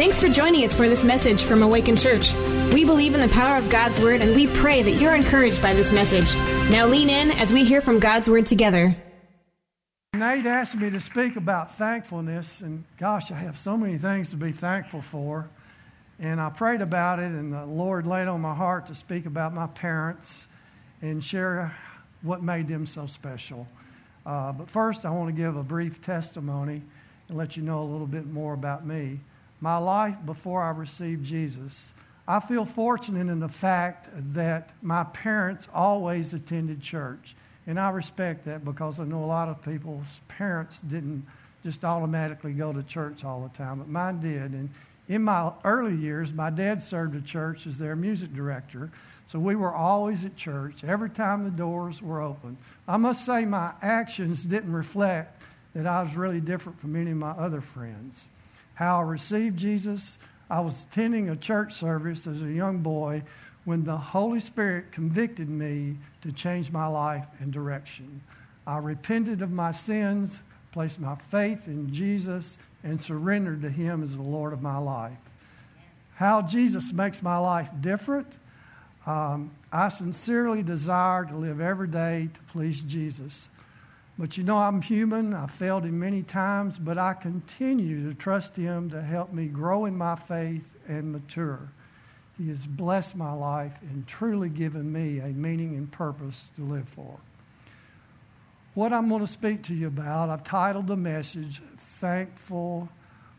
Thanks for joining us for this message from Awaken Church. We believe in the power of God's Word and we pray that you're encouraged by this message. Now lean in as we hear from God's Word together. Nate asked me to speak about thankfulness, and gosh, I have so many things to be thankful for. And I prayed about it, and the Lord laid on my heart to speak about my parents and share what made them so special. Uh, but first, I want to give a brief testimony and let you know a little bit more about me my life before I received Jesus, I feel fortunate in the fact that my parents always attended church. And I respect that because I know a lot of people's parents didn't just automatically go to church all the time, but mine did. And in my early years, my dad served a church as their music director. So we were always at church every time the doors were open. I must say, my actions didn't reflect that I was really different from any of my other friends how I received Jesus. I was attending a church service as a young boy when the Holy Spirit convicted me to change my life and direction. I repented of my sins, placed my faith in Jesus, and surrendered to Him as the Lord of my life. How Jesus makes my life different. Um, I sincerely desire to live every day to please Jesus. But you know, I'm human. I failed him many times, but I continue to trust him to help me grow in my faith and mature. He has blessed my life and truly given me a meaning and purpose to live for. What I'm going to speak to you about, I've titled the message, Thankful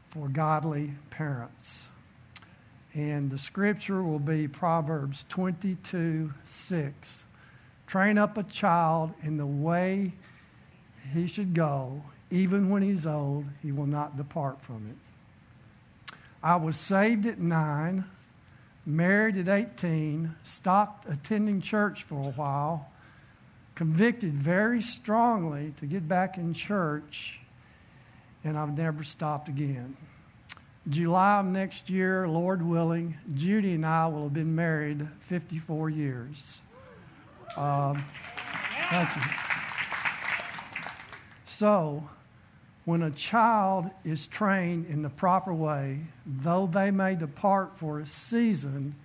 for Godly Parents. And the scripture will be Proverbs 22 6. Train up a child in the way he should go, even when he's old, he will not depart from it. I was saved at nine, married at 18, stopped attending church for a while, convicted very strongly to get back in church, and I've never stopped again. July of next year, Lord willing, Judy and I will have been married 54 years. Um, thank you. So, when a child is trained in the proper way, though they may depart for a season,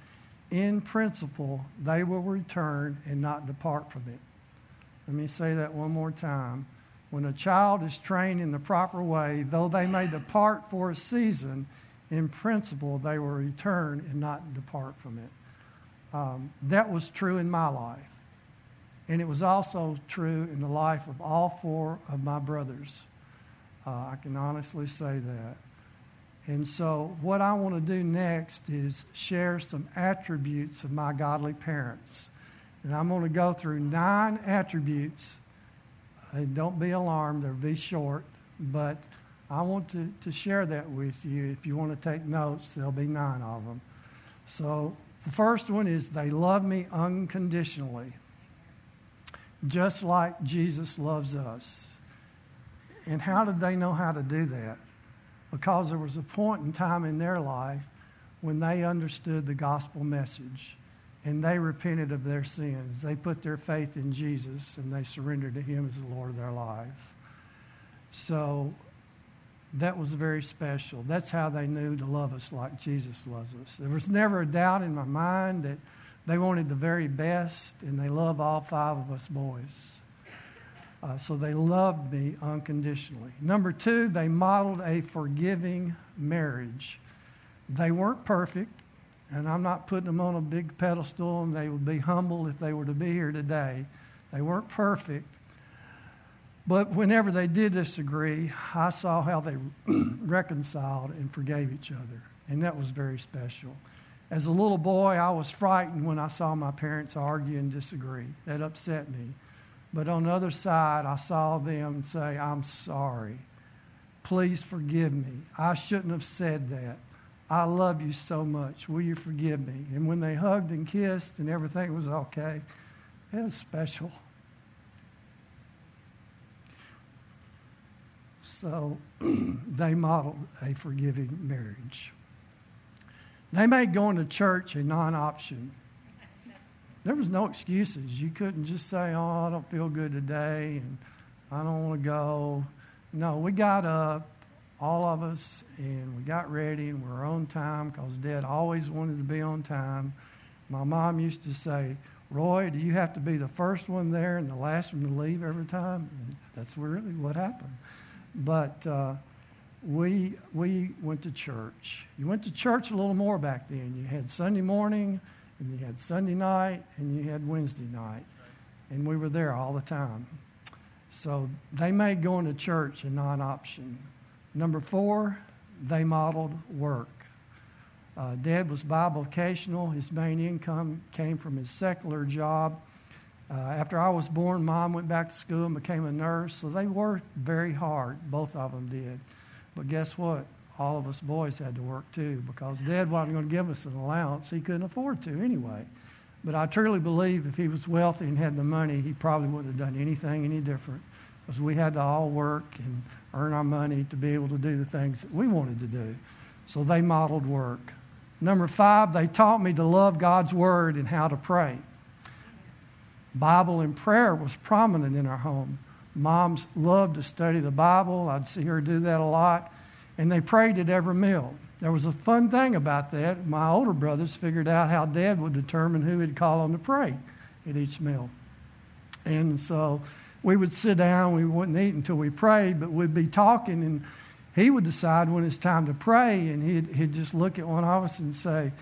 in principle, they will return and not depart from it. Let me say that one more time. When a child is trained in the proper way, though they may depart for a season, in principle, they will return and not depart from it. Um, that was true in my life. And it was also true in the life of all four of my brothers. Uh, I can honestly say that. And so, what I want to do next is share some attributes of my godly parents. And I'm going to go through nine attributes. And don't be alarmed, they'll be short, but I want to, to share that with you. If you want to take notes, there'll be nine of them. So, the first one is they love me unconditionally just like Jesus loves us. And how did they know how to do that? Because there was a point in time in their life when they understood the gospel message and they repented of their sins. They put their faith in Jesus and they surrendered to Him as the Lord of their lives. So that was very special. That's how they knew to love us like Jesus loves us. There was never a doubt in my mind that they wanted the very best, and they love all five of us boys. Uh, so they loved me unconditionally. Number two, they modeled a forgiving marriage. They weren't perfect, and I'm not putting them on a big pedestal, and they would be humble if they were to be here today. They weren't perfect. But whenever they did disagree, I saw how they reconciled and forgave each other, and that was very special. As a little boy, I was frightened when I saw my parents argue and disagree. That upset me. But on the other side, I saw them say, I'm sorry. Please forgive me. I shouldn't have said that. I love you so much. Will you forgive me? And when they hugged and kissed and everything was okay, it was special. So they modeled a forgiving marriage. They made going to church a non option. There was no excuses. You couldn't just say, Oh, I don't feel good today and I don't want to go. No, we got up all of us, and we got ready, and we were on time because Dad always wanted to be on time. My mom used to say, Roy, do you have to be the first one there and the last one to leave every time? And that's really what happened. But uh, we, we went to church. You went to church a little more back then. You had Sunday morning, and you had Sunday night, and you had Wednesday night. And we were there all the time. So they made going to church a non option. Number four, they modeled work. Uh, Dad was bivocational. His main income came from his secular job. Uh, after I was born, mom went back to school and became a nurse. So they worked very hard. Both of them did. But guess what? All of us boys had to work too because dad wasn't going to give us an allowance. He couldn't afford to anyway. But I truly believe if he was wealthy and had the money, he probably wouldn't have done anything any different because we had to all work and earn our money to be able to do the things that we wanted to do. So they modeled work. Number five, they taught me to love God's Word and how to pray. Bible and prayer was prominent in our home. Moms loved to study the Bible. I'd see her do that a lot. And they prayed at every meal. There was a fun thing about that. My older brothers figured out how dad would determine who he'd call on to pray at each meal. And so we would sit down, we wouldn't eat until we prayed, but we'd be talking, and he would decide when it's time to pray, and he'd, he'd just look at one of us and say,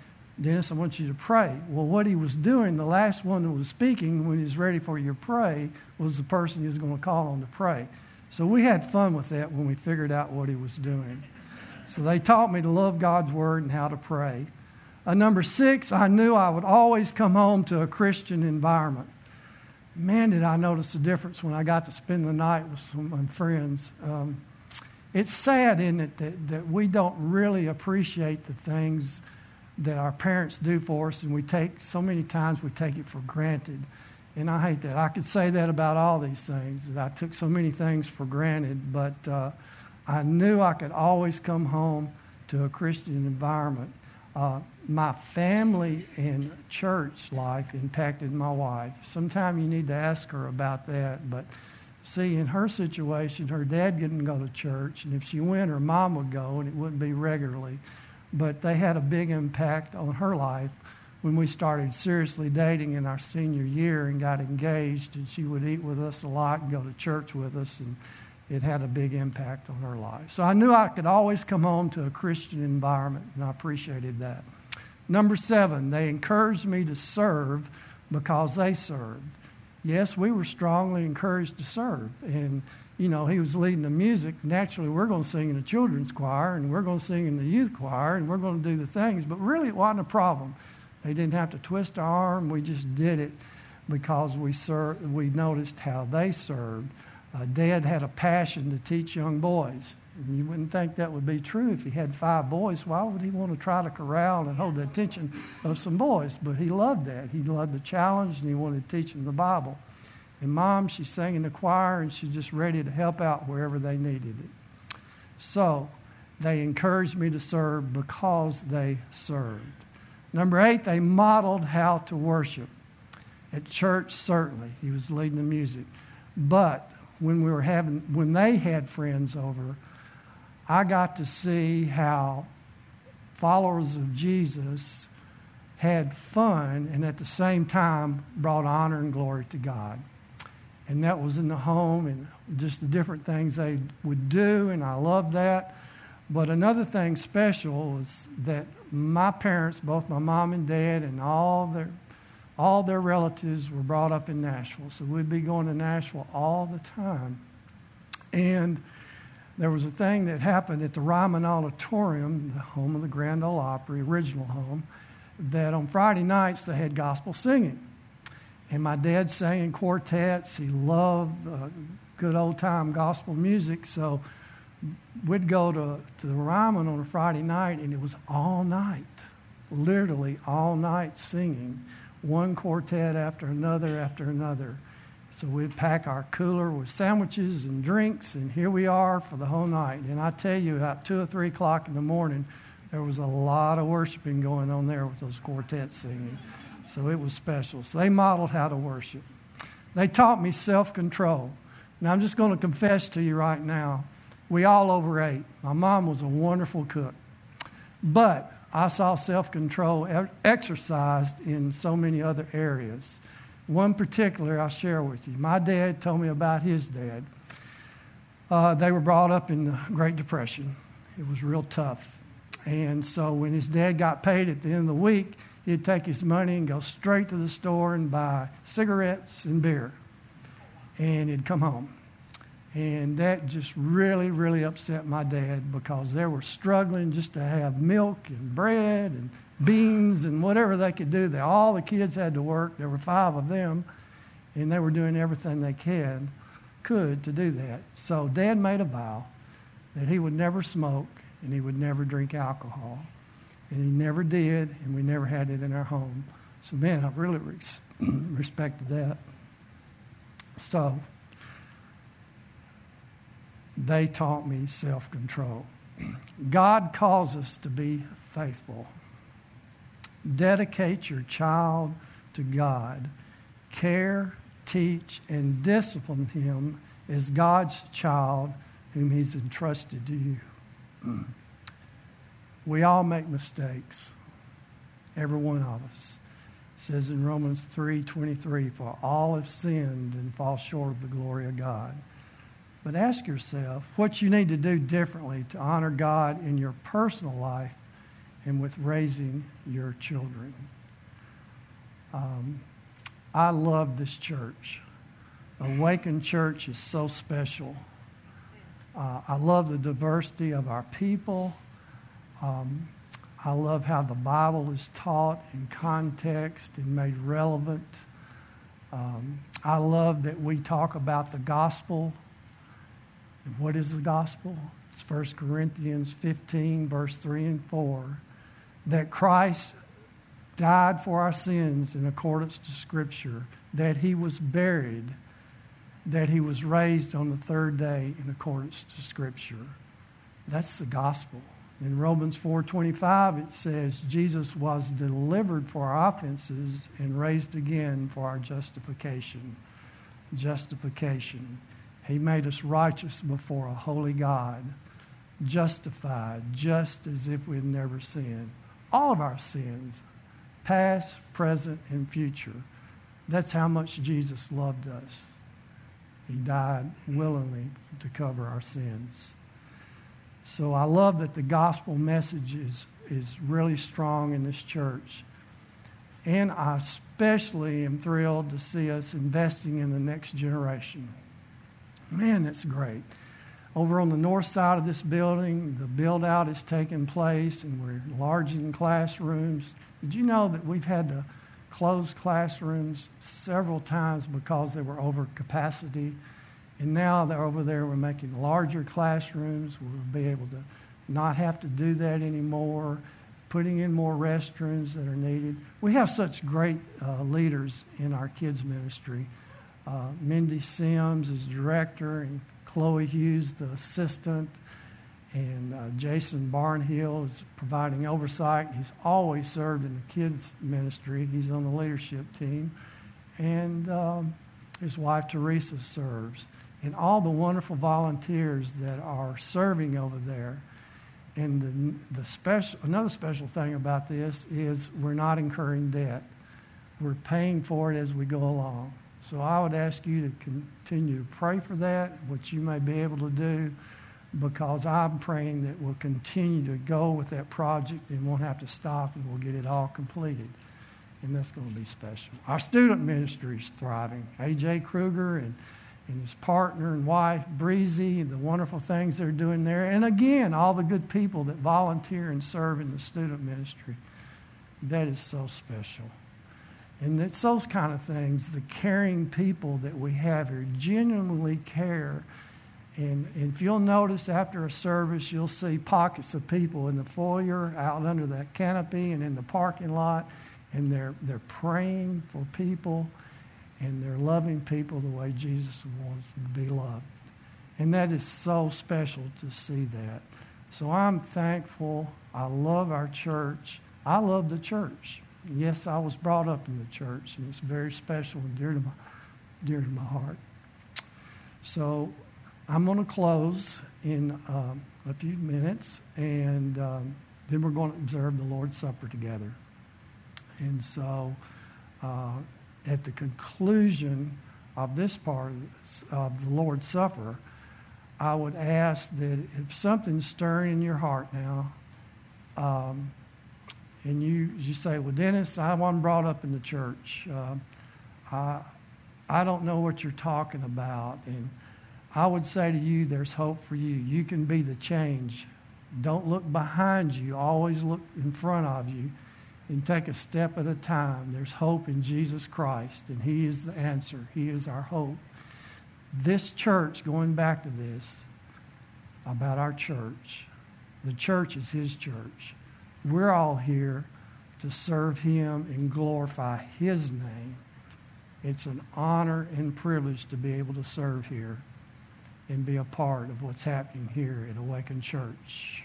Dennis, I want you to pray. Well, what he was doing, the last one that was speaking when he was ready for you to pray, was the person he was going to call on to pray. So we had fun with that when we figured out what he was doing. So they taught me to love God's word and how to pray. Uh, number six, I knew I would always come home to a Christian environment. Man, did I notice the difference when I got to spend the night with some of my friends. Um, it's sad, isn't it, that, that we don't really appreciate the things that our parents do for us, and we take so many times we take it for granted. And I hate that. I could say that about all these things, that I took so many things for granted, but uh, I knew I could always come home to a Christian environment. Uh, my family and church life impacted my wife. Sometime you need to ask her about that, but see, in her situation, her dad didn't go to church, and if she went, her mom would go, and it wouldn't be regularly but they had a big impact on her life when we started seriously dating in our senior year and got engaged and she would eat with us a lot and go to church with us and it had a big impact on her life. So i knew i could always come home to a christian environment and i appreciated that. Number seven they encouraged me to serve because they served. Yes we were strongly encouraged to serve and you know, he was leading the music. Naturally, we're going to sing in the children's choir and we're going to sing in the youth choir and we're going to do the things. But really, it wasn't a problem. They didn't have to twist our arm. We just did it because we, served, we noticed how they served. Uh, Dad had a passion to teach young boys. And you wouldn't think that would be true if he had five boys. Why would he want to try to corral and hold the attention of some boys? But he loved that. He loved the challenge and he wanted to teach them the Bible. And mom, she sang in the choir and she's just ready to help out wherever they needed it. So they encouraged me to serve because they served. Number eight, they modeled how to worship. At church, certainly, he was leading the music. But when we were having, when they had friends over, I got to see how followers of Jesus had fun and at the same time brought honor and glory to God and that was in the home and just the different things they would do, and I loved that. But another thing special was that my parents, both my mom and dad, and all their all their relatives were brought up in Nashville. So we'd be going to Nashville all the time. And there was a thing that happened at the Ryman Auditorium, the home of the Grand Ole Opry, original home, that on Friday nights they had gospel singing. And my dad sang in quartets. He loved uh, good old time gospel music. So we'd go to, to the Ryman on a Friday night, and it was all night, literally all night singing, one quartet after another after another. So we'd pack our cooler with sandwiches and drinks, and here we are for the whole night. And I tell you, about two or three o'clock in the morning, there was a lot of worshiping going on there with those quartets singing. So it was special. So they modeled how to worship. They taught me self control. Now, I'm just going to confess to you right now We all overate. My mom was a wonderful cook. But I saw self control exercised in so many other areas. One particular I'll share with you. My dad told me about his dad. Uh, they were brought up in the Great Depression. It was real tough. And so when his dad got paid at the end of the week, he'd take his money and go straight to the store and buy cigarettes and beer. And he'd come home. And that just really, really upset my dad because they were struggling just to have milk and bread and beans and whatever they could do. They, all the kids had to work. There were five of them, and they were doing everything they could, could to do that. So dad made a vow that he would never smoke and he would never drink alcohol. And he never did, and we never had it in our home. So, man, I really res- respected that. So, they taught me self control. God calls us to be faithful. Dedicate your child to God. Care, teach, and discipline him as God's child whom he's entrusted to you. We all make mistakes. Every one of us. It says in Romans 3:23, "For all have sinned and fall short of the glory of God." But ask yourself what you need to do differently to honor God in your personal life and with raising your children. Um, I love this church. Awaken Church is so special. Uh, I love the diversity of our people. Um, I love how the Bible is taught in context and made relevant. Um, I love that we talk about the gospel. And what is the gospel? It's 1 Corinthians 15, verse 3 and 4. That Christ died for our sins in accordance to Scripture, that he was buried that he was raised on the third day in accordance to scripture that's the gospel in romans 4.25 it says jesus was delivered for our offenses and raised again for our justification. Justification. He made us righteous before a holy god justified just as if we had never sinned. All of our sins past present and future. That's how much jesus loved us. He died willingly to cover our sins. So I love that the gospel message is, is really strong in this church. And I especially am thrilled to see us investing in the next generation. Man, that's great. Over on the north side of this building, the build out is taking place and we're enlarging classrooms. Did you know that we've had to close classrooms several times because they were over capacity. And now they're over there, we're making larger classrooms. We'll be able to not have to do that anymore, putting in more restrooms that are needed. We have such great uh, leaders in our kids' ministry. Uh, Mindy Sims is director, and Chloe Hughes, the assistant and uh, Jason Barnhill is providing oversight. He's always served in the kids' ministry. He's on the leadership team. And um, his wife Teresa serves. And all the wonderful volunteers that are serving over there. And the, the special, another special thing about this is we're not incurring debt. We're paying for it as we go along. So I would ask you to continue to pray for that, what you may be able to do because I'm praying that we'll continue to go with that project and won't have to stop and we'll get it all completed. And that's going to be special. Our student ministry is thriving. A.J. Kruger and, and his partner and wife, Breezy, and the wonderful things they're doing there. And again, all the good people that volunteer and serve in the student ministry. That is so special. And it's those kind of things, the caring people that we have here genuinely care and, and if you'll notice after a service, you'll see pockets of people in the foyer, out under that canopy, and in the parking lot, and they're, they're praying for people and they're loving people the way Jesus wants them to be loved. And that is so special to see that. So I'm thankful. I love our church. I love the church. Yes, I was brought up in the church, and it's very special and dear to my, dear to my heart. So I'm going to close in um, a few minutes, and um, then we're going to observe the Lord's Supper together. And so, uh, at the conclusion of this part of the Lord's Supper, I would ask that if something's stirring in your heart now, um, and you, you say, Well, Dennis, I wasn't brought up in the church. Uh, I, I don't know what you're talking about. And I would say to you, there's hope for you. You can be the change. Don't look behind you, always look in front of you and take a step at a time. There's hope in Jesus Christ, and He is the answer. He is our hope. This church, going back to this about our church, the church is His church. We're all here to serve Him and glorify His name. It's an honor and privilege to be able to serve here and be a part of what's happening here at Awaken Church.